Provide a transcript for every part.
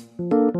คุ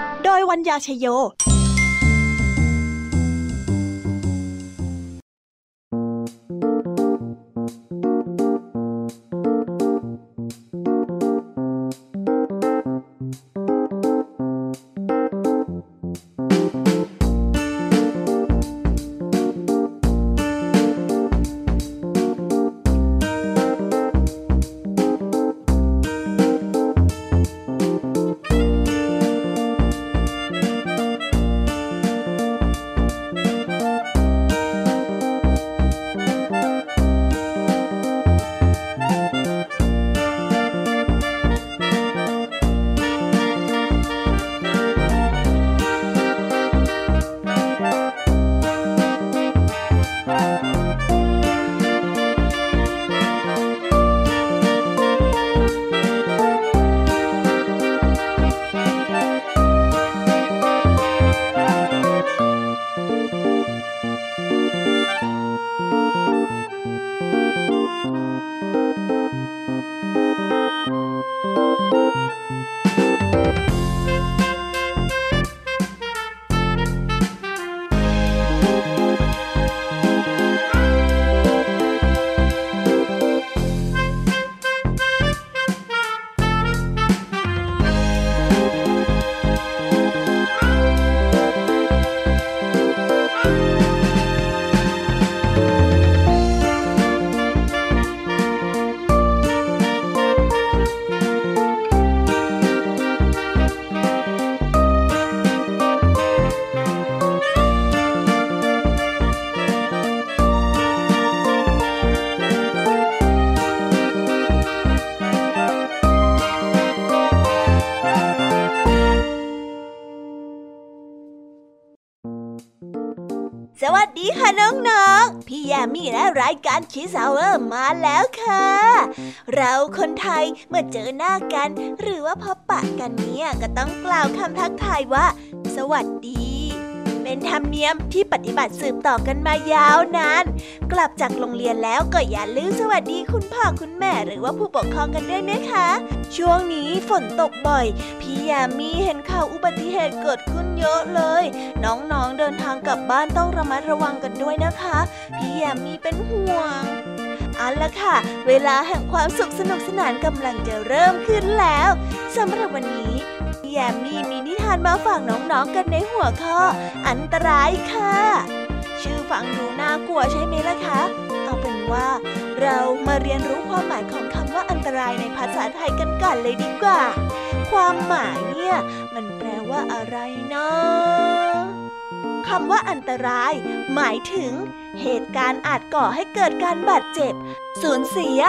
โดยวัญญาชยโย วัสดีค่ะน้องๆ พี่ยามีและรายการคิสาวเวอร์มาแล้วค่ะ เราคนไทยเมื่อเจอหน้ากัน หรือว่าพบปะกันเนี่ยก็ต้องกล่าวคำทักทายว่า สวัสดี เป็นธรรมเนียมที่ปฏิบัติสืบต่อกันมายาวนาน กลับจากโรงเรียนแล้วก็อย่าลืมสวัสดีคุณพ่อคุณแม่หรือว่าผู้ปกครองกันด้วยนะคะ ช่วงนี้ฝนตกบ่อย พี่ยามีเห็นข่าวอุบัติเหตุเกิดขึ้นเยอะเลย น้องๆเดินทางกลับบ้านต้องระมัดระวังกันด้วยนะคะ พี่ยามีเป็นห่วงเอาละค่ะ เวลาแห่งความสุขสนุกสนานกำลังจะเริ่มขึ้นแล้วสำหรับวันนี้ แยมมี่มีนิทานมาฝากน้องๆกันในหัวข้อ อันตรายค่ะ ชื่อฟังดูน่ากลัวใช่ไหมล่ะคะ เอาเป็นว่า เรามาเรียนรู้ความหมายของคำว่าอันตรายในภาษาไทยกันก่อนเลยดีกว่า ความหมายเนี่ย มันแปลว่าอะไรเนาะคำว่าอันตราย หมายถึง เหตุการณ์อาจก่อให้เกิดการบาดเจ็บ สูญเสีย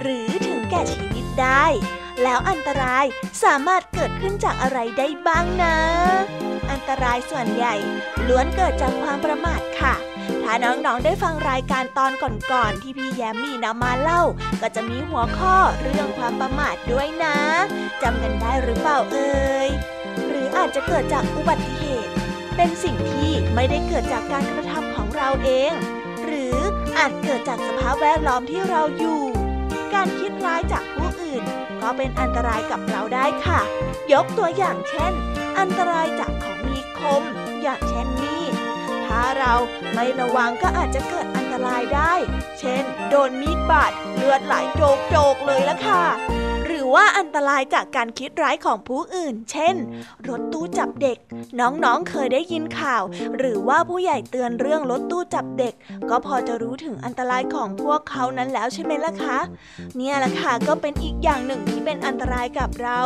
หรือถึงแก่ชีวิตได้ แล้วอันตรายสามารถเกิดขึ้นจากอะไรได้บ้างนะ อันตรายส่วนใหญ่ล้วนเกิดจากความประมาทค่ะ ถ้าน้องๆได้ฟังรายการตอนก่อนๆที่พี่แยมมี่นำมาเล่า ก็จะมีหัวข้อเรื่องความประมาทด้วยนะจำกันได้หรือเปล่าเอ่ยหรืออาจจะเกิดจากอุบัติเหตุ เป็นสิ่งที่ไม่ได้เกิดจากการกระทำของเราเอง หรืออาจเกิดจากสภาพแวดล้อมที่เราอยู่ การคิดร้ายจากผู้ อื่น ก็เป็นอันตรายกับเราได้ค่ะ ยกตัวอย่างเช่น อันตรายจากของมีคม อย่างเช่นมีดถ้าเราไม่ระวังก็อาจจะเกิดอันตรายได้ เช่น โดนมีดบาดเลือดไหลโจกโจกเลยละค่ะ ว่าอันตรายจากการคิดร้ายของผู้อื่น เช่น รถตู้จับเด็ก น้องๆเคยได้ยินข่าว หรือว่าผู้ใหญ่เตือนเรื่องรถตู้จับเด็ก ก็พอจะรู้ถึงอันตรายของพวกเขานั้นแล้วใช่ไหมล่ะคะ เนี่ยล่ะค่ะก็เป็นอีกอย่างหนึ่งที่เป็นอันตรายกับเรา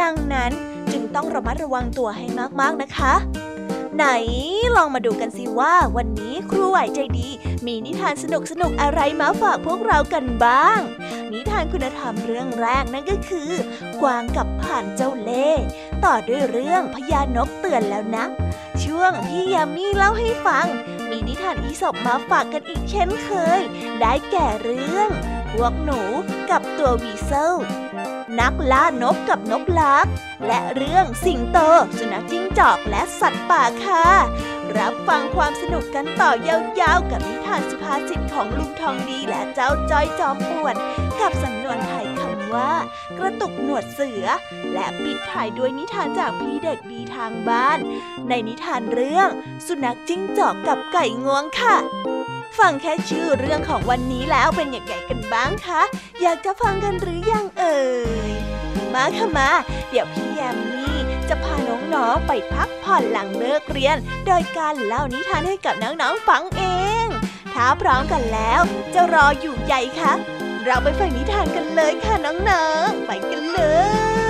ดังนั้นจึงต้องระมัดระวังตัวให้มากๆนะคะ ไหน ลองมาดูกันสิว่า วันนี้ครูไหวใจดี มีนิทานสนุกสนุกอะไรมาฝากพวกเรากันบ้าง นิทานคุณธรรมเรื่องแรกนั่นก็คือ กวางกับผ่านเจ้าเล่ต่อด้วยเรื่องพญานกเตือนแล้วนะ ช่วงพี่ยามีเล่าให้ฟัง มีนิทานอีสบมาฝากกันอีกเช่นเคย ได้แก่เรื่อง พวกหนูกับตัววีเซล นักล่านกกับนกลัก และเรื่องสิงโต สุนัขจิ้งจอกและสัตว์ป่าค่ะ รับฟังความสนุกกันต่อยาวๆ กับนิทานสุภาษิตของลุงทองดีและเจ้าจ้อยจอมปวนกับสำนวนไทยคำว่า กระตุกหนวดเสือ และปิดท้ายด้วยนิทานจากพี่เด็กดีทางบ้าน ในนิทานเรื่อง สุนัขจิ้งจอกกับไก่งวงค่ะ ฟังแค่ชื่อเรื่องของวันนี้แล้วเป็นอย่างไรกันบ้างคะ อยากจะฟังกันหรือยังเอ่ย มาค่ะมา เดี๋ยวพี่แยมมี่จะพาน้องๆไปพักผ่อนหลังเลิกเรียน โดยการเล่านิทานให้กับน้องๆฟังเอง ถ้าพร้อมกันแล้ว จะรออยู่ใหญ่คะ เราไปฟังนิทานกันเลยค่ะน้องๆ ไปกันเลย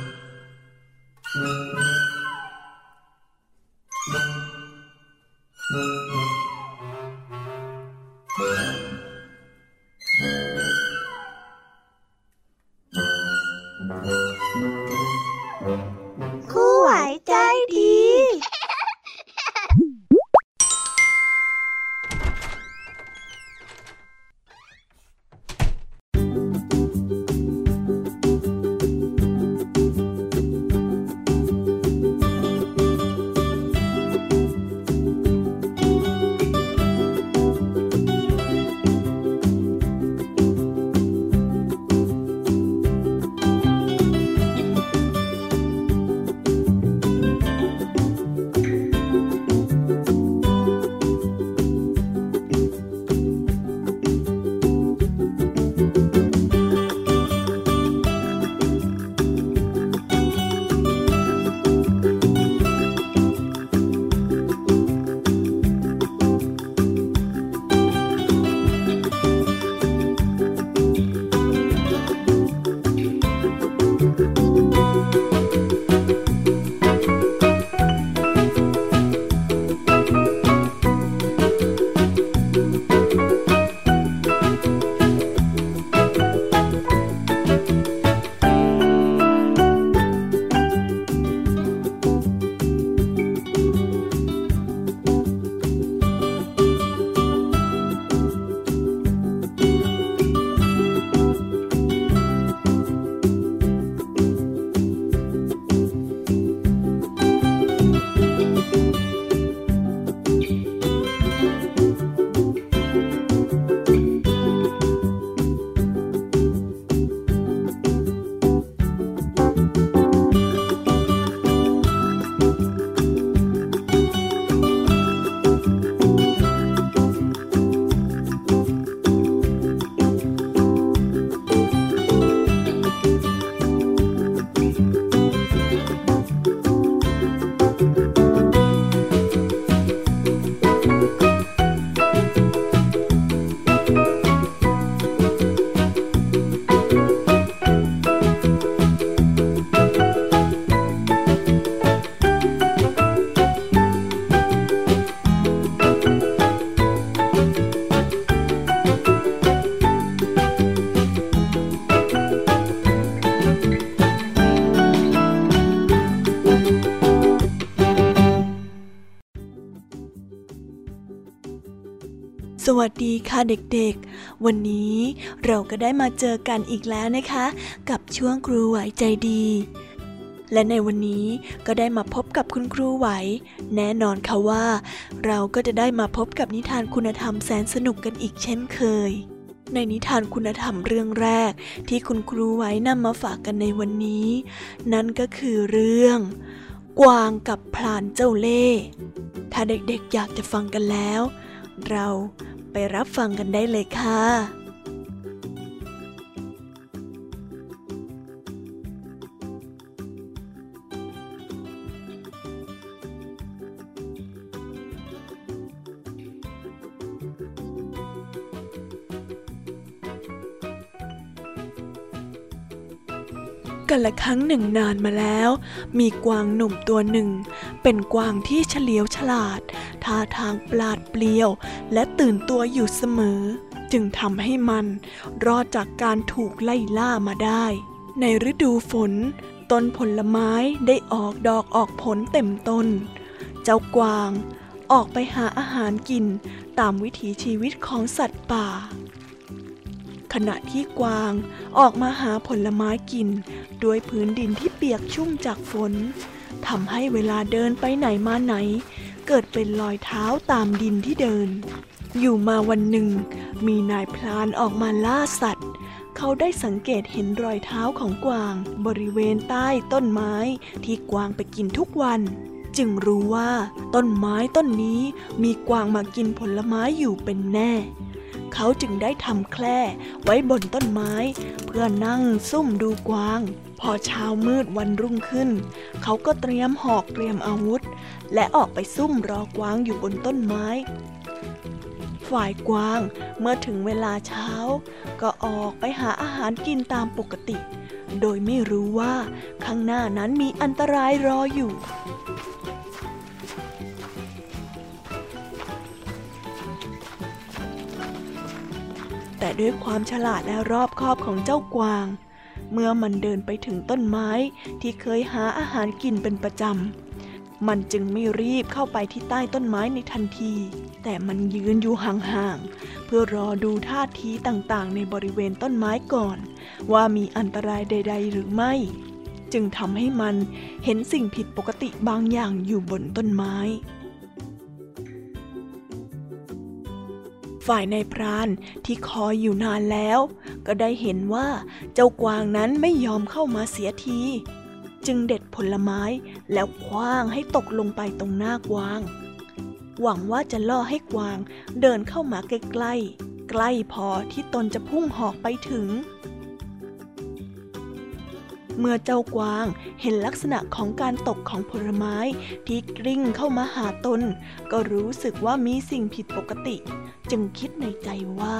วัสดีค่ะเด็กๆ วันนี้เราก็ได้มาเจอกันอีกแล้วนะคะ กับช่วงครูไหวใจดี และในวันนี้ก็ได้มาพบกับคุณครูไหว แน่นอนค่ะว่า เราก็จะได้มาพบกับนิทานคุณธรรมแสนสนุกกันอีกเช่นเคย ในนิทานคุณธรรมเรื่องแรก ที่คุณครูไหวนำมาฝากกันในวันนี้ นั่นก็คือเรื่องกวางกับพลานเจ้าเล่ห์ถ้าเด็กๆอยากจะฟังกันแล้ว เรา ไปรับฟังกันได้เลยค่ะ กันละครั้งหนึ่งนานมาแล้ว มีกวางหนุ่มตัวหนึ่ง เป็นกวางที่เฉลียวฉลาด ท่าทางปลาดเปลี่ยว และตื่นตัวอยู่เสมอ จึงทำให้มันรอดจากการถูกไล่ล่ามาได้ ในฤดูฝน ต้นผลไม้ได้ออกดอกออกผลเต็มต้น เจ้ากวางออกไปหาอาหารกินตามวิถีชีวิตของสัตว์ป่า ขณะที่กวางออกมาหาผลไม้กิน ด้วยพื้นดินที่เปียกชุ่มจากฝนทำให้เวลาเดินไปไหนมาไหน เกิดเป็นรอยเท้าตามดินที่เดิน อยู่มาวันหนึ่ง มีนายพลานออกมาล่าสัตว์ เขาได้สังเกตเห็นรอยเท้าของกวาง บริเวณใต้ต้นไม้ที่กวางไปกินทุกวัน จึงรู้ว่า ต้นไม้ต้นนี้มีกวางมากินผลไม้อยู่เป็นแน่ เขาจึงได้ทำแคร่ไว้บนต้นไม้ เพื่อนั่งซุ่มดูกวาง พอเช้ามืดวันรุ่งขึ้น เขาก็เตรียมหอกเตรียมอาวุธ และออกไปซุ่มรอกวางอยู่บนต้นไม้ ฝ่ายกวางเมื่อถึงเวลาเช้า ก็ออกไปหาอาหารกินตามปกติ โดยไม่รู้ว่าข้างหน้านั้นมีอันตรายรออยู่ แต่ด้วยความฉลาดและรอบคอบของเจ้ากวาง เมื่อมันเดินไปถึงต้นไม้ที่เคยหาอาหารกินเป็นประจำ มันจึงไม่รีบเข้าไปที่ใต้ต้นไม้ในทันที แต่มันยืนอยู่ห่างๆ เพื่อรอดูท่าทีต่างๆ ในบริเวณต้นไม้ก่อน ว่ามีอันตรายใด ๆ หรือไม่ จึงทำให้มันเห็นสิ่งผิดปกติบางอย่างอยู่บนต้นไม้ ฝ่ายนายพรานที่คอยอยู่นานแล้ว ก็ได้เห็นว่าเจ้ากวางนั้นไม่ยอมเข้ามาเสียที จึงเด็ดผลไม้แล้วคว้างให้ตกลงไปตรงหน้ากวาง หวังว่าจะล่อให้กวางเดินเข้ามาใกล้ๆใกล้พอที่ตนจะพุ่งหอกไปถึง เมื่อเจ้ากวางเห็นลักษณะของการตกของผลไม้ที่กลิ้งเข้ามาหาตน ก็รู้สึกว่ามีสิ่งผิดปกติ จึงคิดในใจว่า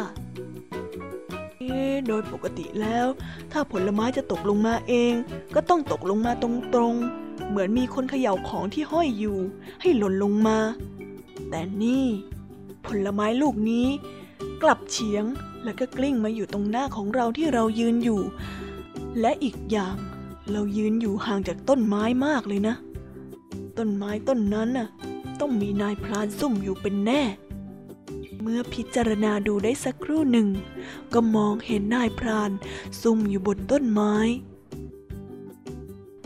โดยปกติแล้ว ถ้าผลไม้จะตกลงมาเอง ก็ต้องตกลงมาตรงๆ เหมือนมีคนเขย่าของที่ห้อยอยู่ ให้หล่นลงมา แต่นี่ ผลไม้ลูกนี้ กลับเฉียงแล้วก็กลิ้งมาอยู่ตรงหน้าของเราที่เรายืนอยู่ และอีกอย่างเรายืนอยู่ห่างจากต้นไม้มากเลยนะ ต้นไม้ต้นนั้นน่ะ ต้องมีนายพรานซุ่มอยู่เป็นแน่ เมื่อพิจารณาดูได้สักครู่หนึ่ง ก็มองเห็นนายพรานซุ่มอยู่บนต้นไม้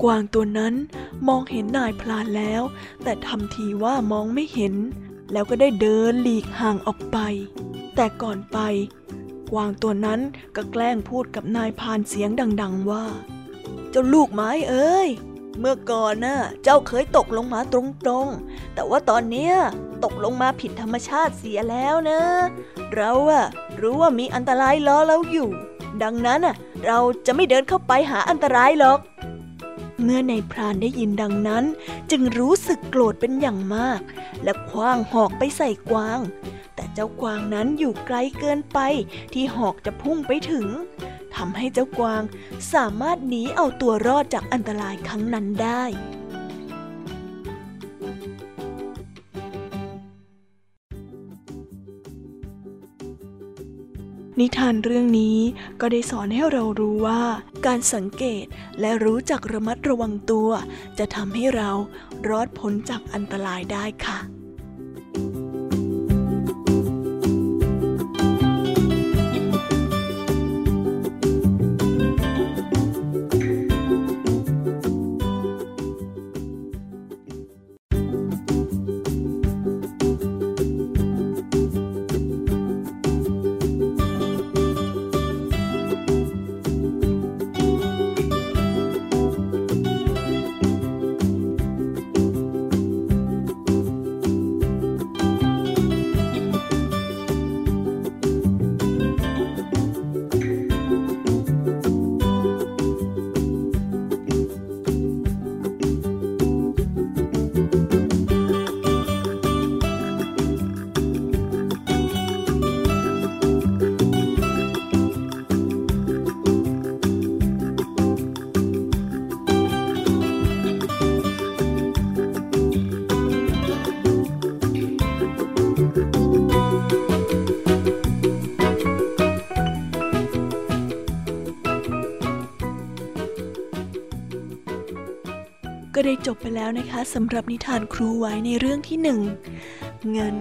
กวางตัวนั้นมองเห็นนายพรานแล้ว แต่ทำทีว่ามองไม่เห็น แล้วก็ได้เดินหลีกห่างออกไป แต่ก่อนไป กวางตัวนั้นก็แกล้งพูดกับนายพานเสียงดัง ๆว่า เจ้าลูกไม้เอ้ย เมื่อก่อนน่ะ เจ้าเคยตกลงมาตรงๆ แต่ว่าตอนเนี้ยตกลงมาผิดธรรมชาติเสียแล้วนะ เราอะรู้ว่ามีอันตรายรอเราอยู่ ดังนั้นอะเราจะไม่เดินเข้าไปหาอันตรายหรอกเมื่อในายพรานได้ยินดังนั้น จึงรู้สึกโกรธเป็นอย่างมาก และคว้างหอกไปใส่กวาง แต่เจ้ากวางนั้นอยู่ไกลเกินไปที่หอกจะพุ่งไปถึงทำให้เจ้ากวางสามารถหนีเอาตัวรอดจากอันตรายครั้งนั้นได้นิทานเรื่องนี้ก็ได้สอนให้เรารู้ว่า การสังเกตและรู้จักระมัดระวังตัว จะทำให้เรารอดพ้นจากอันตรายได้ค่ะ ได้จบไปแล้วนะคะสำหรับนิทานครูไหวในเรื่องที่หนึ่งงั้น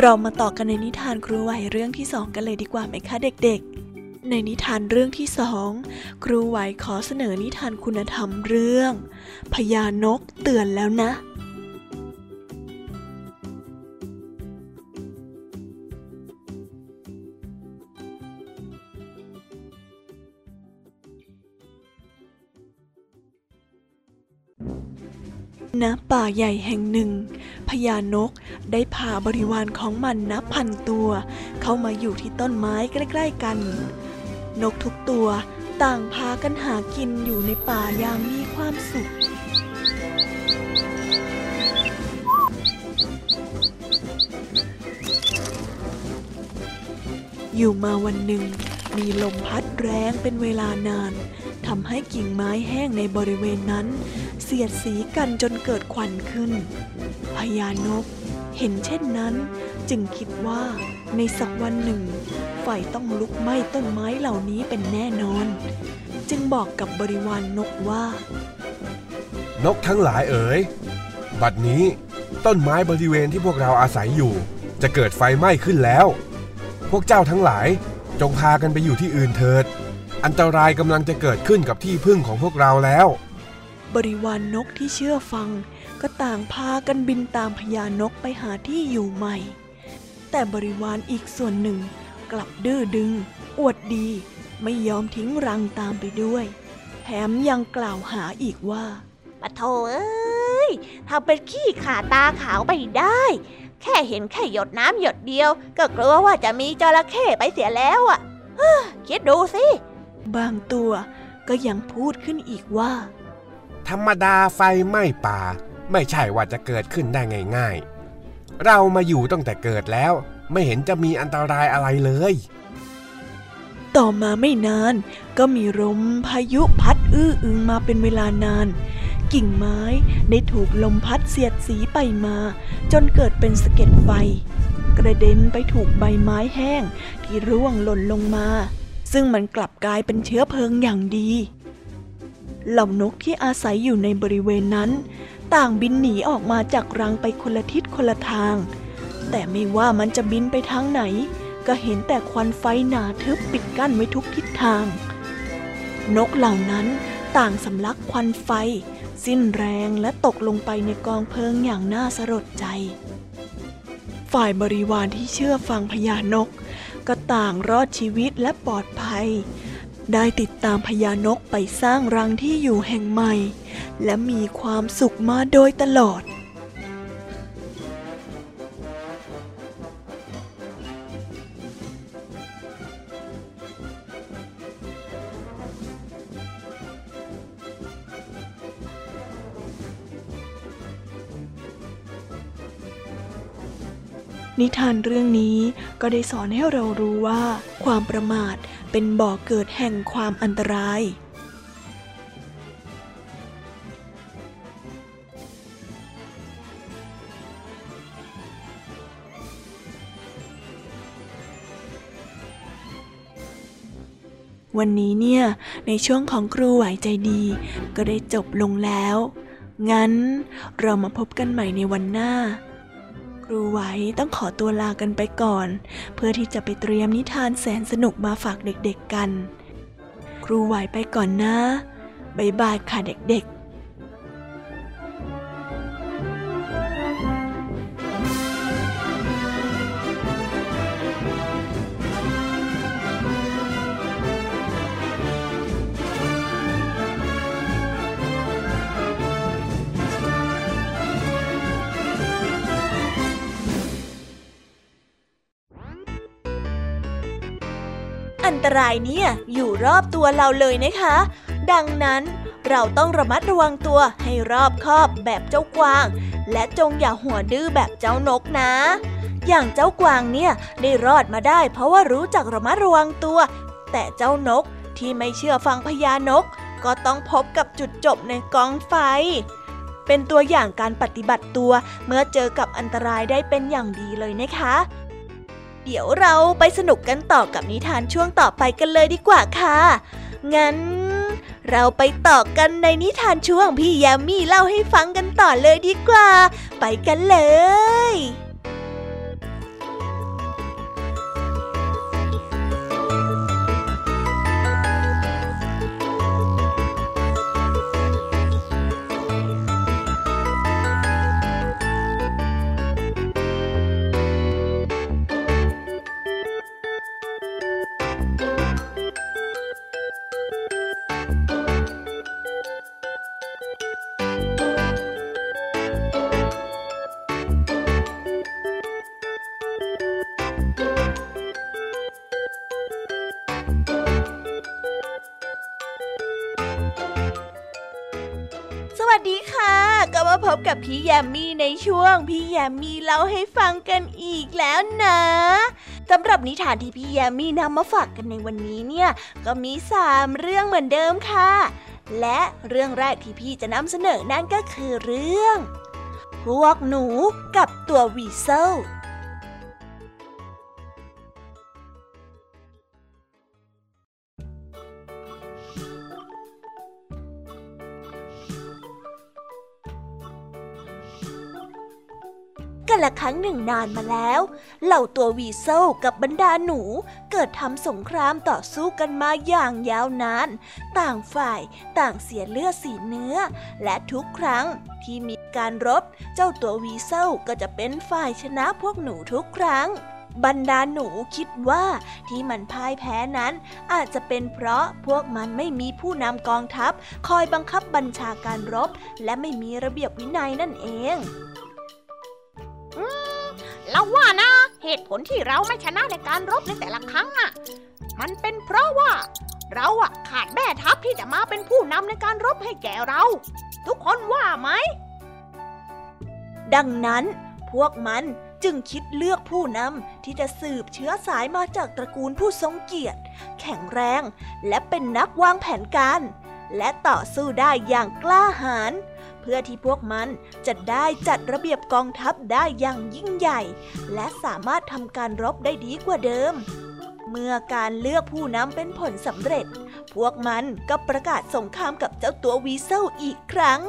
เรามาต่อกันในนิทานครูไหวเรื่องที่สองกันเลยดีกว่าไหมคะเด็กๆ ในนิทานเรื่องที่สองครูไหวขอเสนอนิทานคุณธรรมเรื่อง พญานกเตือนแล้วนะ ณป่าใหญ่แห่งหนึ่งพญานกได้พาบริวารของมันนับพันตัว เข้ามาอยู่ที่ต้นไม้ใกล้ ๆกัน นกทุกตัวต่างพากันหากินอยู่ในป่าอย่างมีความสุขอยู่มาวันหนึ่ง มีลมพัดแรงเป็นเวลานานทำให้กิ่งไม้แห้งในบริเวณนั้น เสียดสีกันจนเกิดควันขึ้น พญานกเห็นเช่นนั้น จึงคิดว่าในสักวันหนึ่ง ไฟต้องลุกไหม้ต้นไม้เหล่านี้เป็นแน่นอน จึงบอกกับบริวารนนกว่า นกทั้งหลายเอ๋ย บัดนี้ต้นไม้บริเวณที่พวกเราอาศัยอยู่ จะเกิดไฟไหม้ขึ้นแล้ว พวกเจ้าทั้งหลายจงพากันไปอยู่ที่อื่นเถิด อันตรายกำลังจะเกิดขึ้นกับที่พึ่งของพวกเราแล้ว บริวารนนกที่เชื่อฟัง ก็ต่างพากันบินตามพญานกไปหาที่อยู่ใหม่ แต่บริวารอีกส่วนหนึ่ง กลับดื้อดึง อวดดี ไม่ยอมทิ้งรังตามไปด้วย แถมยังกล่าวหาอีกว่าปะโถเอ้ยทำเป็นขี้ขาตาขาวไปได้ แค่เห็นแค่หยดน้ำหยดเดียว ก็กลัวว่าจะมีจระเข้ไปเสียแล้วอะเฮ้อคิดดูสิ บางตัวก็ยังพูดขึ้นอีกว่า ธรรมดาไฟไหม้ป่า ไม่ใช่ว่าจะเกิดขึ้นได้ง่ายๆ เรามาอยู่ตั้งแต่เกิดแล้ว ไม่เห็นจะมีอันตรายอะไรเลย ต่อมาไม่นาน ก็มีลมพายุพัดอื้ออึงมาเป็นเวลานาน กิ่งไม้ได้ถูกลมพัดเสียดสีไปมา จนเกิดเป็นสะเก็ดไฟ กระเด็นไปถูกใบไม้แห้งที่ร่วงหล่นลงมา ซึ่งมันกลับกลายเป็นเชื้อเพลิงอย่างดี เหล่านกที่อาศัยอยู่ในบริเวณนั้น ต่างบินหนีออกมาจากรังไปคนละทิศคนละทาง แต่ไม่ว่ามันจะบินไปทางไหน ก็เห็นแต่ควันไฟหนาทึบปิดกั้นไว้ทุกทิศทาง นกเหล่านั้นต่างสำลักควันไฟ สิ้นแรงและตกลงไปในกองเพลิงอย่างน่าสลดใจ ฝ่ายบริวารที่เชื่อฟังพญานก ก็ต่างรอดชีวิตและปลอดภัย ได้ติดตามพญานกไปสร้างรังที่อยู่แห่งใหม่ และมีความสุขมาโดยตลอดนิทานเรื่องนี้ก็ได้สอนให้เรารู้ว่า ความประมาท เป็นบ่อกเกิดแห่งความอันตราย วันนี้เนี่ย ในช่วงของครูไหวใจดี ก็ได้จบลงแล้ว งั้นเรามาพบกันใหม่ในวันหน้า ครูไหวต้องขอตัวลากันไปก่อน เพื่อที่จะไปเตรียมนิทานแสนสนุกมาฝากเด็กๆกัน ครูไหวไปก่อนนะ บ๊ายบายค่ะเด็กๆ อันตรายเนี่ย อยู่รอบตัวเราเลยนะคะ ดังนั้นเราต้องระมัดระวังตัวให้รอบคอบแบบเจ้ากวาง และจงอย่าหัวดื้อแบบเจ้านกนะ อย่างเจ้ากวางเนี่ยได้รอดมาได้ เพราะว่ารู้จักระมัดระวังตัว แต่เจ้านกที่ไม่เชื่อฟังพญานก ก็ต้องพบกับจุดจบในกองไฟ เป็นตัวอย่างการปฏิบัติตัวเมื่อเจอกับอันตรายได้เป็นอย่างดีเลยนะคะ เดี๋ยวเราไปสนุกกันต่อกับนิทานช่วงต่อไปกันเลยดีกว่าค่ะ งั้น เราไปต่อกันในนิทานช่วงพี่ยามีเล่าให้ฟังกันต่อเลยดีกว่า ไปกันเลย สวัสดีค่ะ ก็มาพบกับพี่แยมมี่ในช่วง พี่แยมมี่เล่าให้ฟังกันอีกแล้วนะสำหรับนิทานที่พี่แยมมี่นำมาฝากกันในวันนี้เนี่ย ก็มีสามเรื่องเหมือนเดิมค่ะ และเรื่องแรกที่พี่จะนำเสนอนั่นก็คือเรื่อง พวกหนูกับตัววีเซล ละครั้งหนึ่งนานมาแล้ว เหล่าตัววีเซลกับบรรดาหนูเกิดทำสงครามต่อสู้กันมาอย่างยาวนาน ต่างฝ่ายต่างเสียเลือดสีเนื้อ และทุกครั้งที่มีการรบ เจ้าตัววีเซลก็จะเป็นฝ่ายชนะพวกหนูทุกครั้งบรรดาหนูคิดว่าที่มันพ่ายแพ้นั้น อาจจะเป็นเพราะพวกมันไม่มีผู้นำกองทัพ คอยบังคับบัญชาการรบ และไม่มีระเบียบวินัยนั่นเอง เราว่านะ เหตุผลที่เราไม่ชนะในการรบในแต่ละครั้งน่ะ มันเป็นเพราะว่า เราอะขาดแม่ทัพที่จะมาเป็นผู้นำในการรบให้แก่เรา ทุกคนว่าไหม ดังนั้นพวกมันจึงคิดเลือกผู้นำที่จะสืบเชื้อสายมาจากตระกูลผู้ทรงเกียรติ แข็งแรงและเป็นนักวางแผนการ และต่อสู้ได้อย่างกล้าหาญ พื่อที่พวกมันจะได้จัดระเบียบกองทัพได้อย่างยิ่งใหญ่ และสามารถทำการรบได้ดีกว่าเดิม เมื่อการเลือกผู้นำเป็นผลสำเร็จ พวกมันก็ประกาศสงครามกับเจ้าตัววีเซลอีกครั้ง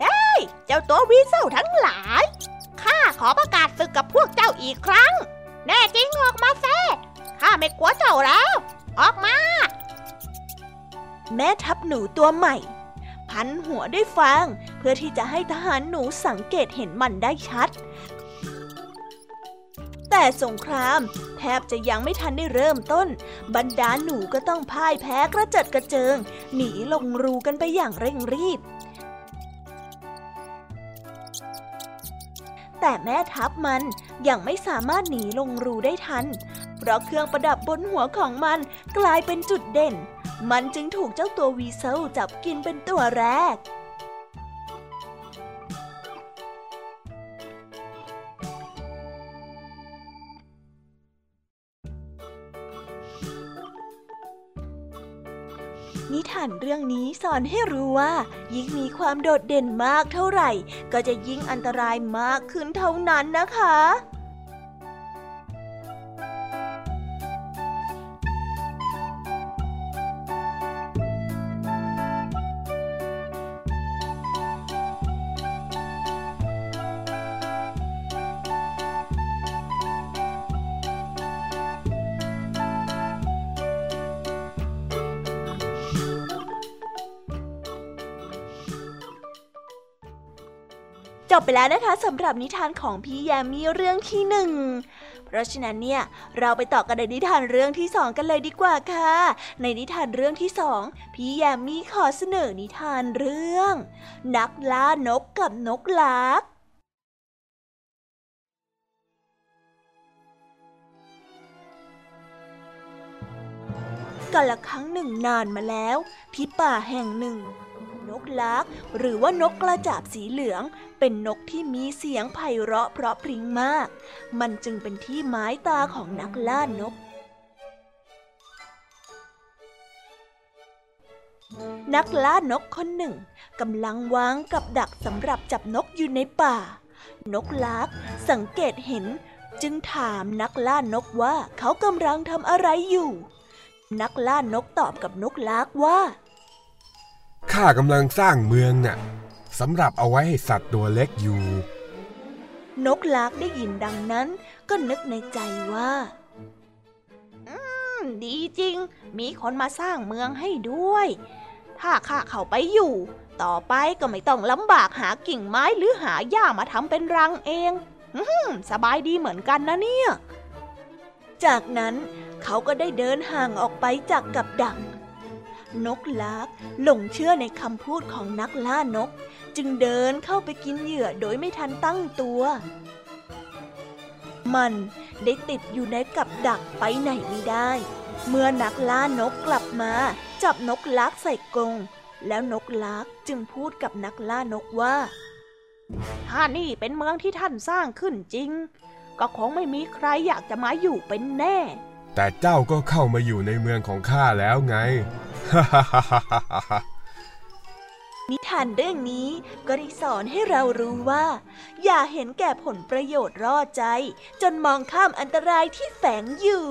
เฮ้ยเจ้าตัววีเซลทั้งหลายข้าขอประกาศศึกกับพวกเจ้าอีกครั้ง แน่จริงออกมาแซ่ข้าไม่กลัวเจ้าแล้ว ออกมา แม่ทัพหนูตัวใหม่ พันหัวด้วยฟาง เพื่อที่จะให้ทหารหนูสังเกตเห็นมันได้ชัด แต่สงครามแทบจะยังไม่ทันได้เริ่มต้น บรรดาหนูก็ต้องพ่ายแพ้กระเจิดกระเจิง หนีลงรูกันไปอย่างเร่งรีบ แต่แม่ทัพมันยังไม่สามารถหนีลงรูได้ทัน เพราะเครื่องประดับบนหัวของมันกลายเป็นจุดเด่น มันจึงถูกเจ้าตัววีเซลจับกินเป็นตัวแรก นิทานเรื่องนี้สอนให้รู้ว่า ยิ่งมีความโดดเด่นมากเท่าไหร่ ก็จะยิ่งอันตรายมากขึ้นเท่านั้นนะคะ จบไปแล้วนะคะสำหรับนิทานของพี่แยมมีเรื่องที่หนึ่งเพราะฉะนั้นเนี่ยเราไปต่อกันในนิทานเรื่องที่สองกันเลยดีกว่าค่ะ ในนิทานเรื่องที่สองพี่แยมมีขอเสนอนิทานเรื่อง นักล่านกกับนกลักกันละครั้งหนึ่งนานมาแล้ว ที่ป่าแห่งหนึ่ง นกลัก หรือว่านกกระจาบสีเหลือง เป็นนกที่มีเสียงไพเราะเพราะพริ้งมาก มันจึงเป็นที่หมายตาของนักล่านกนักล่านกคนหนึ่งกำลังวางกับดักสำหรับจับนกอยู่ในป่า นกลักสังเกตเห็น จึงถามนักล่านกว่าเขากำลังทำอะไรอยู่ นักล่านกตอบกับนกลากว่า ข้ากำลังสร้างเมืองน่ะสำหรับเอาไว้ให้สัตว์ตัวเล็กอยู่ นกลากได้ยินดังนั้น ก็นึกในใจว่า อืม ดีจริง มีคนมาสร้างเมืองให้ด้วย ถ้าข้าเข้าไปอยู่ ต่อไปก็ไม่ต้องลำบากหากิ่งไม้หรือหาหญ้ามาทำเป็นรังเองอืมสบายดีเหมือนกันนะเนี่ย จากนั้นเขาก็ได้เดินห่างออกไปจากกับดัก นกลากหลงเชื่อในคำพูดของนักล่านก จึงเดินเข้าไปกินเหยื่อโดยไม่ทันตั้งตัว มันได้ติดอยู่ในกับดักไปไหนไม่ได้ เมื่อนักล่านกกลับมา จับนกลากใส่กรงแล้วนกลากจึงพูดกับนักล่านกว่าถ้านี่เป็นเมืองที่ท่านสร้างขึ้นจริง ก็คงไม่มีใครอยากจะมาอยู่เป็นแน่ แต่เจ้าก็เข้ามาอยู่ในเมืองของข้าแล้วไง นิทานเรื่องนี้ก็ได้สอนให้เรารู้ว่า อย่าเห็นแก่ผลประโยชน์รอดใจ จนมองข้ามอันตรายที่แฝงอยู่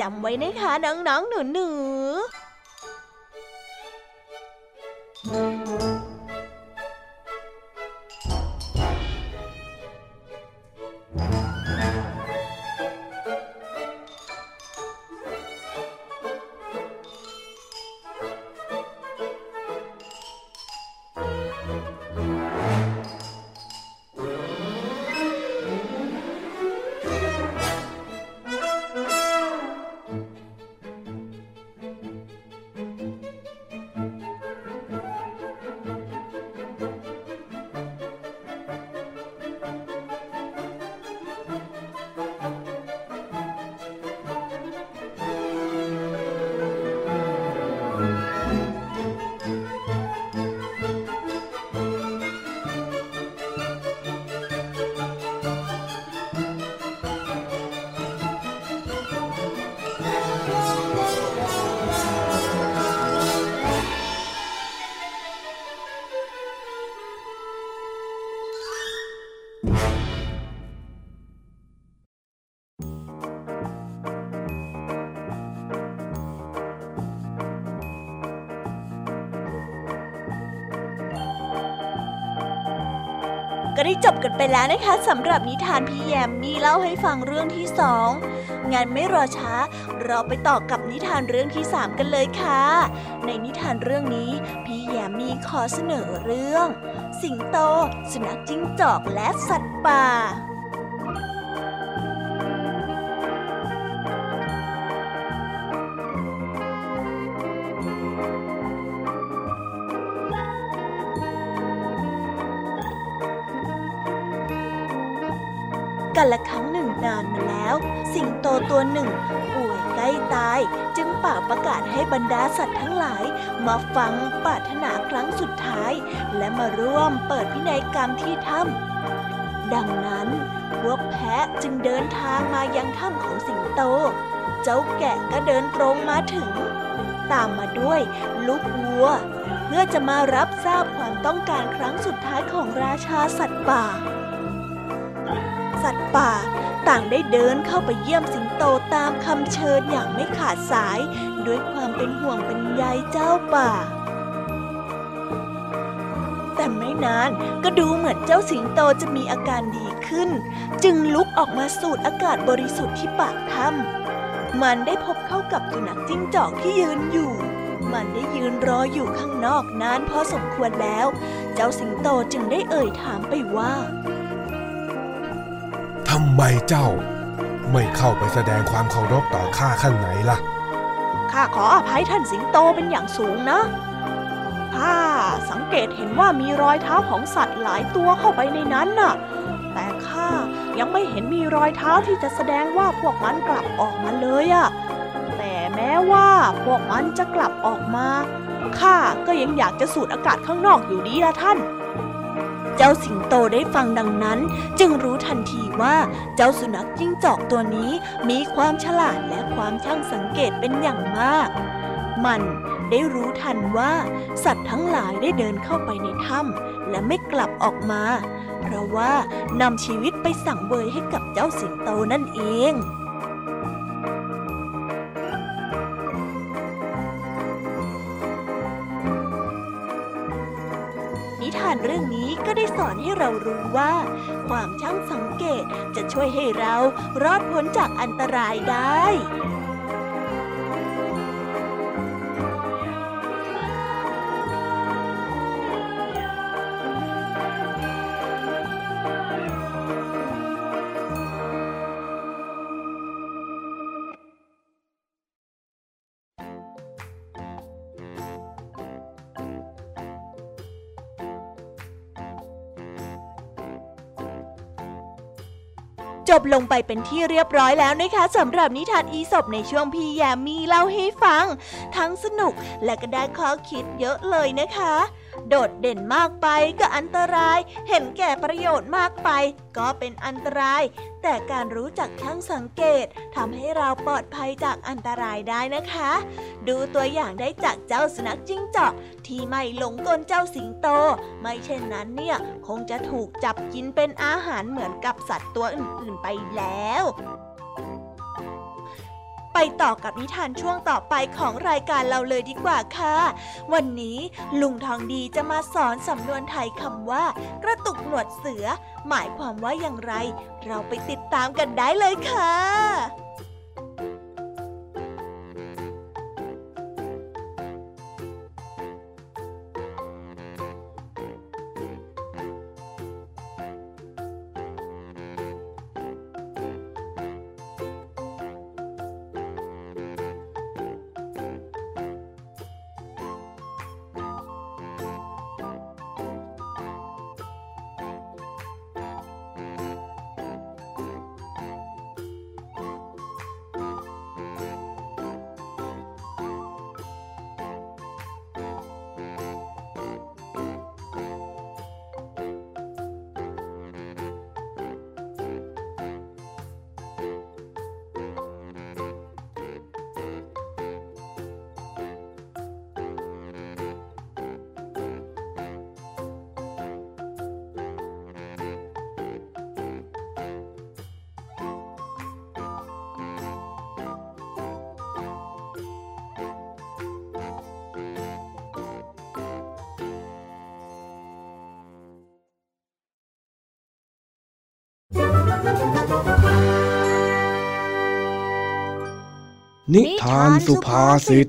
จำไว้นะคะน้องๆหนูๆ ก็ได้จบกันไปแล้วนะคะสำหรับนิทานพี่แยมมีเล่าให้ฟังเรื่องที่สองงานไม่รอช้า เราไปต่อกับนิทานเรื่องที่สามกันเลยค่ะ ในนิทานเรื่องนี้ พี่แยมมีขอเสนอเรื่อง สิงโต สุนัขจิ้งจอกและสัตว์ป่า กันละครั้งหนึ่งนานมาแล้ว สิงโตตัวหนึ่ง ป่วยใกล้ตาย จึงเป่าประกาศให้บรรดาสัตว์ทั้งหลาย มาฟังปรารถนาครั้งสุดท้าย และมาร่วมเปิดพินัยกรรมที่ถ้ำดังนั้นพวกแพะจึงเดินทางมายังถ้ำของสิงโต เจ้าแกะก็เดินตรงมาถึง ตามมาด้วยลูกวัว เพื่อจะมารับทราบความต้องการครั้งสุดท้ายของราชาสัตว์ป่า สัตว์ป่า ต่างได้เดินเข้าไปเยี่ยมสิงโตตามคำเชิญอย่างไม่ขาดสาย ด้วยความเป็นห่วงเป็นใยเจ้าป่า แต่ไม่นานก็ดูเหมือนเจ้าสิงโตจะมีอาการดีขึ้น จึงลุกออกมาสูดอากาศบริสุทธิ์ที่ปากถ้ำมันได้พบเข้ากับสุนัขจิ้งจอกที่ยืนอยู่มันได้ยืนรออยู่ข้างนอกนานพอสมควรแล้ว เจ้าสิงโตจึงได้เอ่ยถามไปว่าำไมเจ้า ไม่เข้าไปแสดงความเคารพต่อข้าข้างในล่ะ ข้าขออภัยท่านสิงโตเป็นอย่างสูงนะ ข้าสังเกตเห็นว่ามีรอยเท้าของสัตว์หลายตัวเข้าไปในนั้นน่ะ แต่ข้ายังไม่เห็นมีรอยเท้าที่จะแสดงว่าพวกมันกลับออกมาเลยอะแต่แม้ว่าพวกมันจะกลับออกมา ข้าก็ยังอยากจะสูดอากาศข้างนอกอยู่ดีละท่าน เจ้าสิงโตได้ฟังดังนั้น จึงรู้ทันทีว่าเจ้าสุนัขจิ้งจอกตัวนี้มีความฉลาดและความช่างสังเกตเป็นอย่างมาก มันได้รู้ทันว่า สัตว์ทั้งหลายได้เดินเข้าไปในถ้ำและไม่กลับออกมา เพราะว่านำชีวิตไปสั่งเบยให้กับเจ้าสิงโตนั่นเอง ก็ได้สอนให้เรารู้ว่า ความช่างสังเกตจะช่วยให้เรารอดพ้นจากอันตรายได้ บลงไปเป็นที่เรียบร้อยแล้วนะคะสำหรับนิทานอีสบในช่วงพี่แยมมีเล่าให้ฟัง ทั้งสนุกและก็ได้ข้อคิดเยอะเลยนะคะ โดดเด่นมากไปก็อันตราย เห็นแก่ประโยชน์มากไป ก็เป็นอันตราย แต่การรู้จักช่างสังเกตทำให้เราปลอดภัยจากอันตรายได้นะคะ ดูตัวอย่างได้จากเจ้าสุนัขจิ้งจอกที่ไม่หลงกลเจ้าสิงโต ไม่เช่นนั้นเนี่ยคงจะถูกจับกินเป็นอาหารเหมือนกับสัตว์ตัวอื่นๆไปแล้ว ไปต่อกับนิทานช่วงต่อไปของรายการเราเลยดีกว่าค่ะ วันนี้ลุงทองดีจะมาสอนสำนวนไทยคำว่า กระตุกหนวดเสือ หมายความว่าอย่างไร เราไปติดตามกันได้เลยค่ะ นิทานสุภาษิต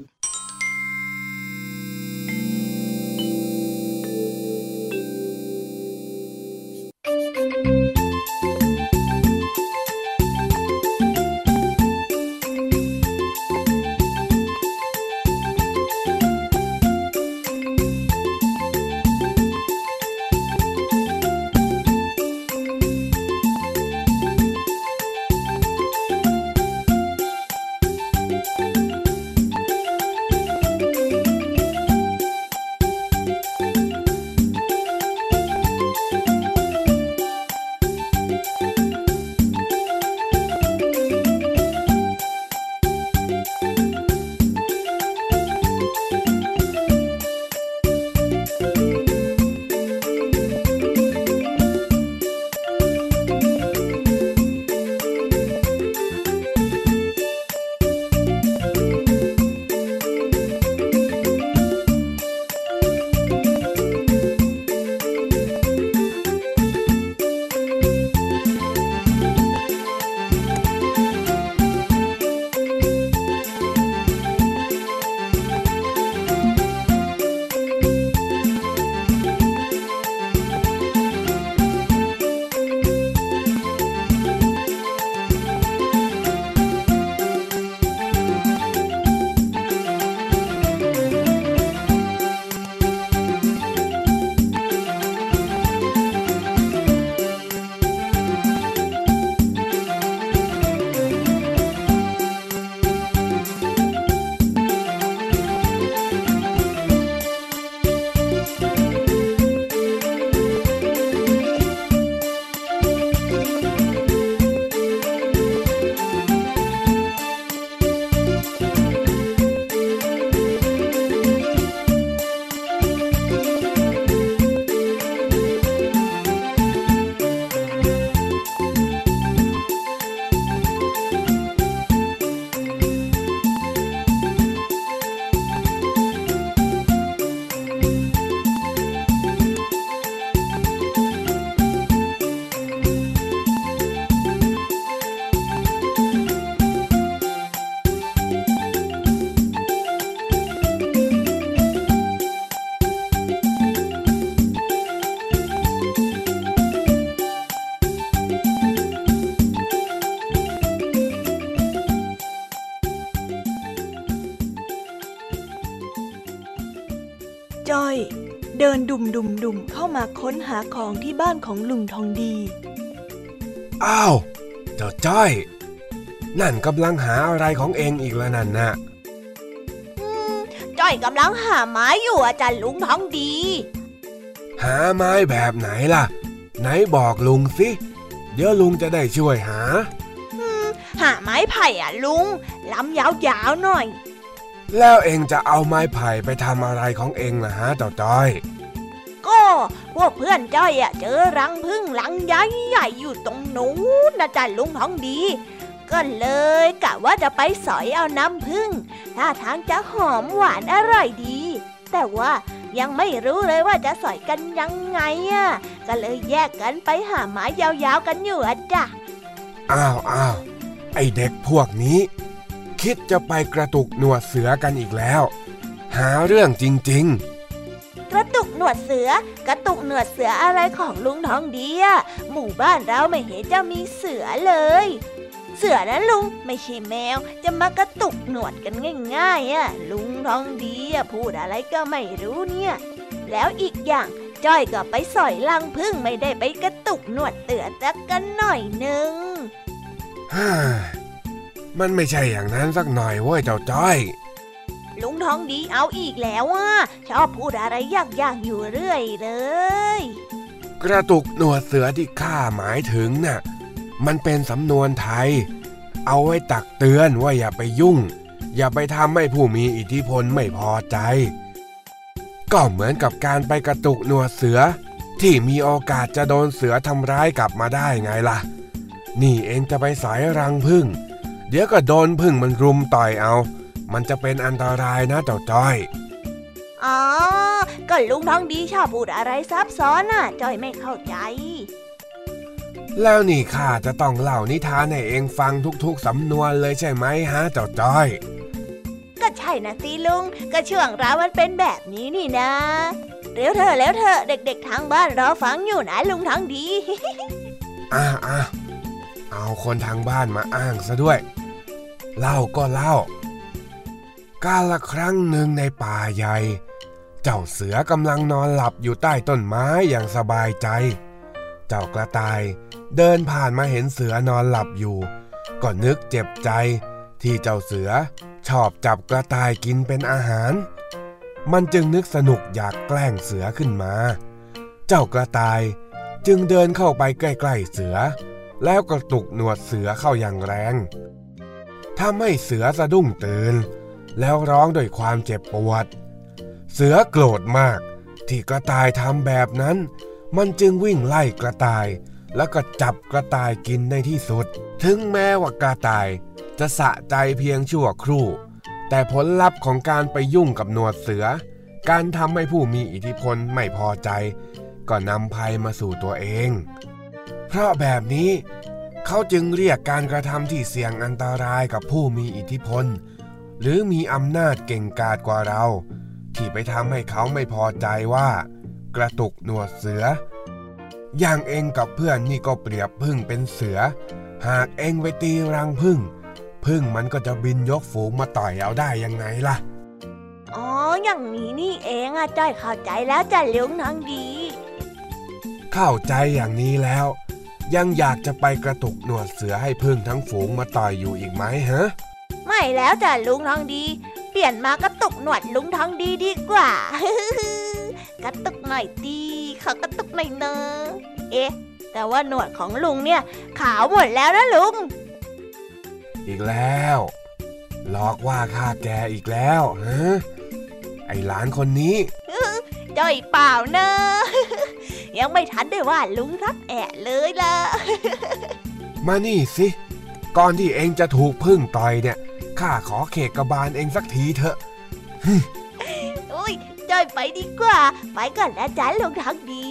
ดุ่มดุ่มดุ่มเข้ามาค้นหาของที่บ้านของลุงทองดี อ้าว เจ้าจ้อย นั่นกำลังหาอะไรของเองอีกแล้วนั่นน่ะจ้อยกำลังหาไม้อยู่อาจารย์ลุงทองดี หาไม้แบบไหนล่ะ ไหนบอกลุงสิ เดี๋ยวลุงจะได้ช่วยหา หาไม้ไผ่อะลุงลำยาวๆหน่อย แล้วเองจะเอาไม้ไผ่ไปทำอะไรของเองล่ะฮะเจ้าจ้อยก็ พวกเพื่อนจ้อยอะเจอรังพึ่งรังใหญ่ๆอยู่ตรงนู้นนะจ๊ะลุงทองดี ก็เลยกะว่าจะไปสอยเอาน้ำพึ่งท่าทางจะหอมหวานอร่อยดี แต่ว่ายังไม่รู้เลยว่าจะสอยกันยังไงอะก็เลยแยกกันไปหาไม้ยาวๆกันอยู่อะจ้ะอ้าวอ้าวไอเด็กพวกนี้ คิดจะไปกระตุกหนวดเสือกันอีกแล้ว หาเรื่องจริง กระตุกหนวดเสือ กระตุกหนวดเสืออะไรของลุงทองดีอะหมู่บ้านเราไม่เห็นจะมีเสือเลย เสือนะลุงไม่ใช่แมว จะมากระตุกหนวดกันง่ายๆอะลุงทองดีอะพูดอะไรก็ไม่รู้เนี่ย แล้วอีกอย่างจ้อยก็ไปสอยลังพึ่งไม่ได้ไปกระตุกหนวดเสือจักกันหน่อยนึงฮ่ามันไม่ใช่อย่างนั้นสักหน่อยเว้ยเจ้าจ้อย ลุงทองดีเอาอีกแล้วอะชอบพูดอะไรยากๆอยู่เรื่อยเลย กระตุกหนวดเสือที่ข้าหมายถึงน่ะ มันเป็นสำนวนไทย เอาไว้ตักเตือนว่าอย่าไปยุ่ง อย่าไปทำให้ผู้มีอิทธิพลไม่พอใจ ก็เหมือนกับการไปกระตุกหนวดเสือ ที่มีโอกาสจะโดนเสือทำร้ายกลับมาได้ไงล่ะ นี่เองจะไปสอยรังพึ่ง เดี๋ยวก็โดนพึ่งมันรุมต่อยเอา มันจะเป็นอันตรายนะเจ้าจ้อย อ๋อ ก็ลุงทองดีชอบพูดอะไรซับซ้อนน่ะจอยไม่เข้าใจ แล้วนี่ข้าจะต้องเล่านิทานให้เองฟังทุกๆสำนวนเลยใช่ไหมฮะเจ้าจ้อย ก็ใช่นะสิลุง ก็ช่วงราวมันเป็นแบบนี้นี่นะ เร็วเถอะแล้วเถอะเด็กๆทางบ้านรอฟังอยู่นะลุงทองดีอ้าวอ้าวเอาคนทางบ้านมาอ้างซะด้วย เล่าก็เล่า กาละครั้งหนึ่งในป่าใหญ่ เจ้าเสือกำลังนอนหลับอยู่ใต้ต้นไม้อย่างสบายใจ เจ้ากระต่ายเดินผ่านมาเห็นเสือนอนหลับอยู่ ก็นึกเจ็บใจ ที่เจ้าเสือชอบจับกระต่ายกินเป็นอาหาร มันจึงนึกสนุกอยากแกล้งเสือขึ้นมา เจ้ากระต่ายจึงเดินเข้าไปใกล้ๆเสือ แล้วกระตุกหนวดเสือเข้าอย่างแรงทำให้เสือสะดุ้งตื่น แล้วร้องด้วยความเจ็บปวด เสือโกรธมาก ที่กระต่ายทำแบบนั้น มันจึงวิ่งไล่กระต่าย แล้วก็จับกระต่ายกินในที่สุด ถึงแม้ว่ากระต่าย จะสะใจเพียงชั่วครู่ แต่ผลลัพธ์ของการไปยุ่งกับหนวดเสือ การทำให้ผู้มีอิทธิพลไม่พอใจ ก็นำภัยมาสู่ตัวเอง เพราะแบบนี้เขาจึงเรียกการกระทำที่เสี่ยงอันตรายกับผู้มีอิทธิพล หรือมีอำนาจเก่งกาจกว่าเรา ที่ไปทำให้เขาไม่พอใจว่า กระตุกหนวดเสือ อย่างเองกับเพื่อนนี่ก็เปรียบพึ่งเป็นเสือ หากเองไปตีรังพึ่งพึ่งมันก็จะบินยกฝูงมาต่อยเอาได้ยังไงล่ะ อ๋อ อย่างนี้นี่เองอะจ้อยเข้าใจแล้วจ้ะลุงทองดี เข้าใจอย่างนี้แล้ว ยังอยากจะไปกระตุกหนวดเสือให้พึ่งทั้งฝูงมาต่อยอยู่อีกไหมฮะ ไม่แล้วจ้ะลุงทองดี เปลี่ยนมากระตุกหนวดลุงทองดีดีกว่ากระตุกหน่อยดีขอกระตุกหน่อยเนอะเอ๊ะ แต่ว่าหนวดของลุงเนี่ย ขาวหมดแล้วนะลุง อีกแล้วหลอกว่าข้าแกอีกแล้วฮะไอหลานคนนี้จ้อยเปล่าเนอะยังไม่ทันได้ว่าลุงรักแอะเลยล่ะ มานี่สิ ก่อนที่เองจะถูกพึ่งต่อยเนี่ย ข้าขอเขกกระบาลเองสักทีเถอะอุ้ยจ้อยไปดีกว่า ไปก่อนนะจ๊ะลุงทางดี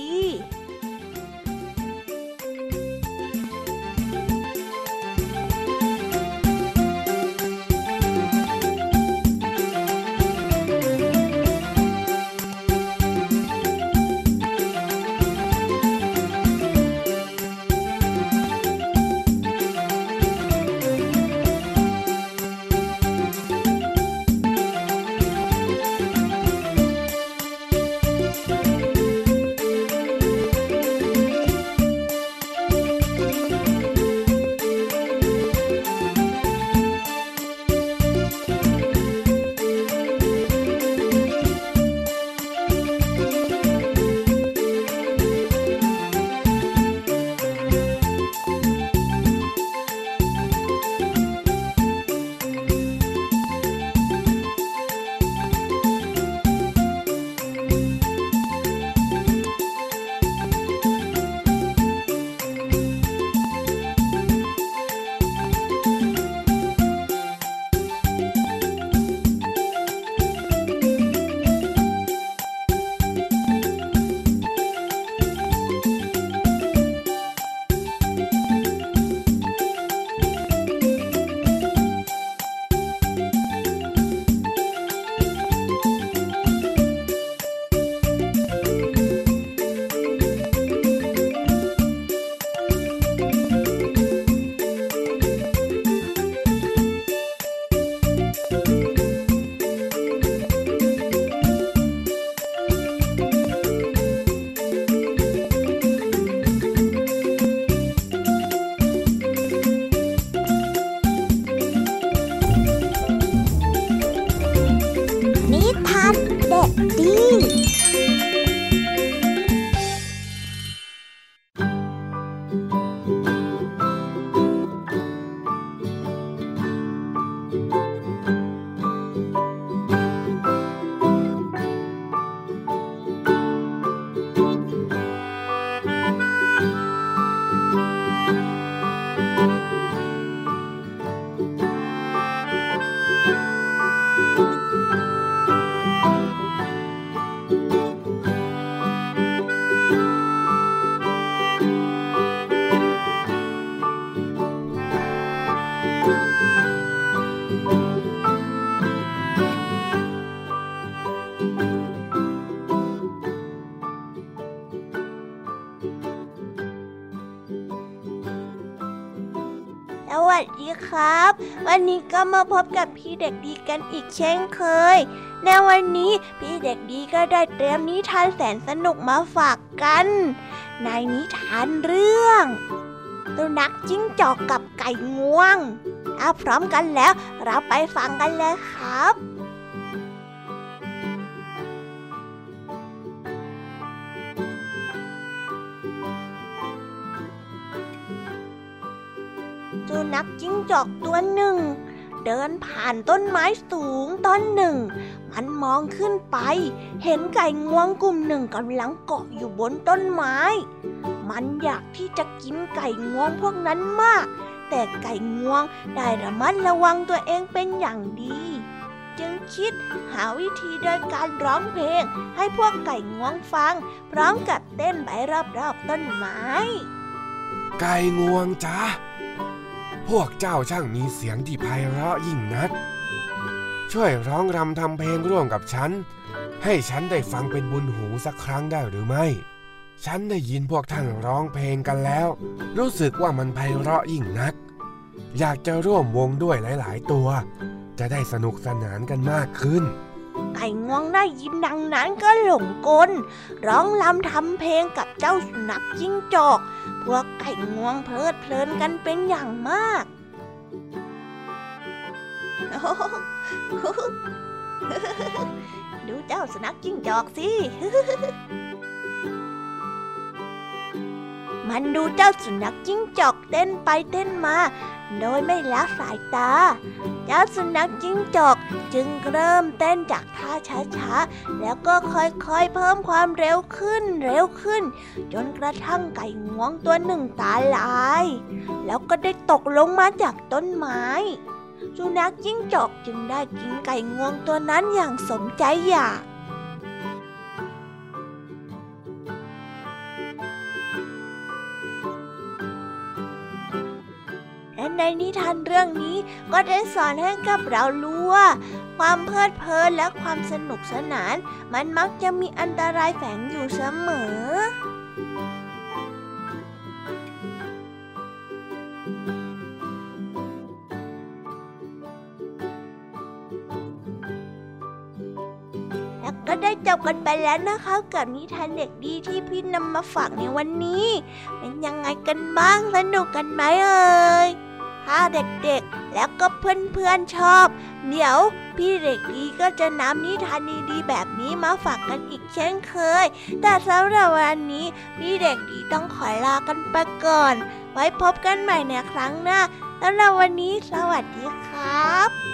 นี้ก็มาพบกับพี่เด็กดีกันอีกเช่นเคย ในวันนี้พี่เด็กดีก็ได้เตรียมนิทานแสนสนุกมาฝากกัน ในนิทานเรื่องตุนักจิ้งจอกกับไก่งวง ถ้าพร้อมกันแล้วเราไปฟังกันเลยครับ นัขจิ้งจอกตัวหนึ่ง เดินผ่านต้นไม้สูงต้นหนึ่ง มันมองขึ้นไป เห็นไก่งวงกลุ่มหนึ่งกำลังเกาะอยู่บนต้นไม้ มันอยากที่จะกินไก่งวงพวกนั้นมาก แต่ไก่งวงได้ระมัดระวังตัวเองเป็นอย่างดี จึงคิดหาวิธีโดยการร้องเพลง ให้พวกไก่งวงฟัง พร้อมกับเต้นไปรอบๆต้นไม้ ไก่งวงจ้า พวกเจ้าช่างมีเสียงที่ไพเราะยิ่งนัก ช่วยร้องรำทำเพลงร่วมกับฉัน ให้ฉันได้ฟังเป็นบุญหูสักครั้งได้หรือไม่ ฉันได้ยินพวกท่านร้องเพลงกันแล้ว รู้สึกว่ามันไพเราะยิ่งนัก อยากจะร่วมวงด้วยหลาย ๆ ตัว จะได้สนุกสนานกันมากขึ้นไก่งวงได้ยินดังนั้นก็หลงกล ร้องรำทำเพลงกับเจ้าสุนัขจิ้งจอก พวกไก่งวงเพลิดเพลินกันเป็นอย่างมากดูเจ้าสุนัขจิ้งจอกสิ มันดูเจ้าสุนัขจิ้งจอกเต้นไปเต้นมา โดยไม่ละสายตา เจ้าสุนัขจิ้งจอกจึงเริ่มเต้นจากท่าช้าๆ แล้วก็ค่อยๆ เพิ่มความเร็วขึ้นเร็วขึ้น จนกระทั่งไก่งวงตัวหนึ่งตาลาย แล้วก็ได้ตกลงมาจากต้นไม้ สุนัขจิ้งจอกจึงได้กินไก่งวงตัวนั้นอย่างสมใจอยาก ในนิทานเรื่องนี้ก็ได้สอนให้กับเรารู้ว่าความเพลิดเพลินและความสนุกสนาน มันมักจะมีอันตรายแฝงอยู่เสมอแล้วก็ได้จบกันไปแล้วนะคะกับนิทานเด็กดีที่พี่นำมาฝากในวันนี้ เป็นยังไงกันบ้างสนุกกันไหมเอ่ย ถ้าเด็กๆ แล้วก็เพื่อนๆชอบ เดี๋ยวพี่เด็กดีก็จะนำนิทานดีๆแบบนี้มาฝากกันอีกเช่นเคย แต่สำหรับวันนี้พี่เด็กดีต้องขอลากันไปก่อน ไว้พบกันใหม่ในครั้งหน้าสำหรับวันนี้สวัสดีครับ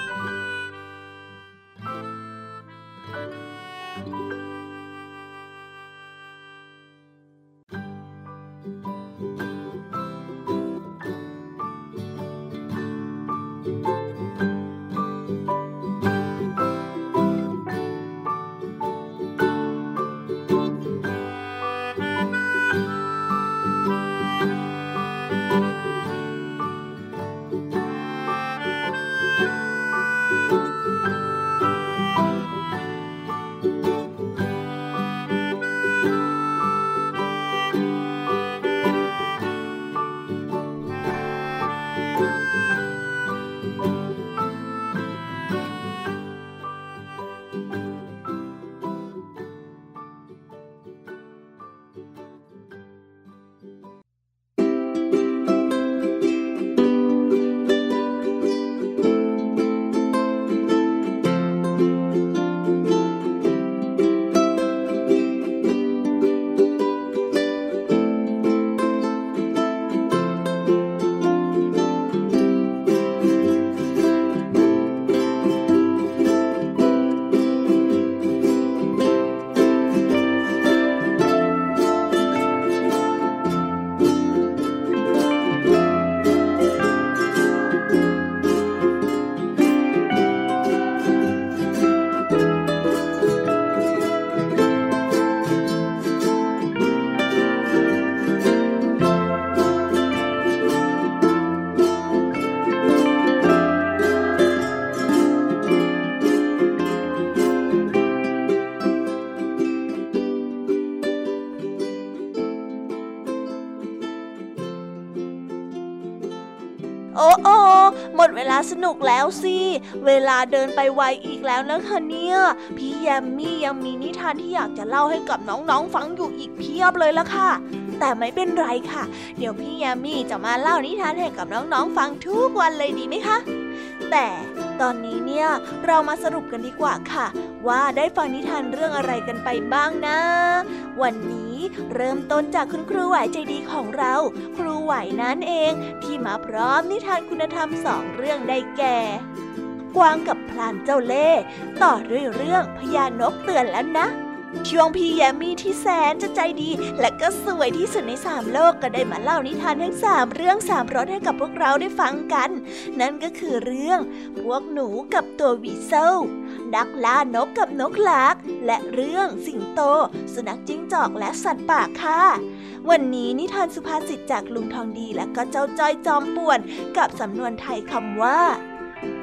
แล้วสิ เวลาเดินไปไวอีกแล้วนะคะเนี่ย พี่แยมมี่ยังมีนิทานที่อยากจะเล่าให้กับน้องๆฟังอยู่อีกเพียบเลยละค่ะ แต่ไม่เป็นไรค่ะ เดี๋ยวพี่แยมมี่จะมาเล่านิทานให้กับน้องๆฟังทุกวันเลยดีไหมคะ แต่ตอนนี้เนี่ยเรามาสรุปกันดีกว่าค่ะ ว่าได้ฟังนิทานเรื่องอะไรกันไปบ้างนะ วันนี้เริ่มต้นจากคุณครูไหวใจดีของเรา ครูไหวนั้นเองที่มาพร้อมนิทานคุณธรรมสองเรื่องได้แก่ กวางกับพลานเจ้าเล่ ต่อด้วยเรื่องพญานกเตือนแล้วนะ ช่วงพี่แยมมี่ที่แสนจะใจดี และก็สวยที่สุดในสามโลกก็ได้มาเล่านิทานทั้งสามเรื่องสามรสให้กับพวกเราได้ฟังกัน นั่นก็คือเรื่อง พวกหนูกับตัววีเซลนักล่านกกับนกหลาก และเรื่องสิงโต สุนัขจิ้งจอกและสัตว์ป่าค่ะ วันนี้นิทานสุภาษิตจากลุงทองดีและก็เจ้าจ้อยจอมป่วน กับสำนวนไทยคำว่า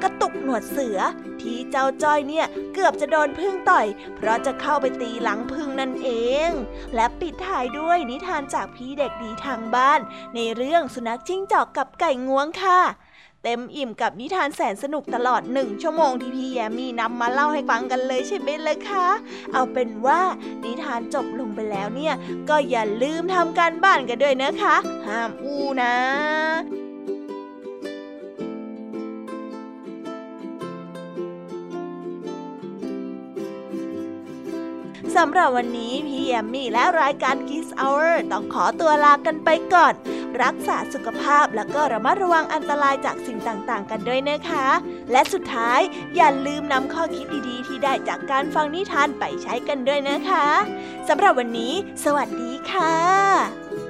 กระตุกหนวดเสือที่เจ้าจ้อยเนี่ยเกือบจะโดนพึ่งต่อย เพราะจะเข้าไปตีหลังพึ่งนั่นเอง และปิดท้ายด้วยนิทานจากพี่เด็กดีทางบ้าน ในเรื่องสุนัขจิ้งจอกกับไก่งวงค่ะเต็มอิ่มกับนิทานแสนสนุกตลอดหนึ่งชั่วโมงที่พี่แยมมี่นำมาเล่าให้ฟังกันเลยใช่ไหมล่ะคะ เอาเป็นว่านิทานจบลงไปแล้วเนี่ย ก็อย่าลืมทำการบ้านกันด้วยนะคะ ห้ามอู้นะ สำหรับวันนี้พี่แอมมี่และรายการ Kiss Hour ต้องขอตัวลากันไปก่อน รักษาสุขภาพแล้วก็ระมัดระวังอันตรายจากสิ่งต่างๆ กันด้วยนะคะ และสุดท้ายอย่าลืมนำข้อคิดดีๆ ที่ได้จากการฟังนิทานไปใช้กันด้วยนะคะสำหรับวันนี้ สวัสดีค่ะ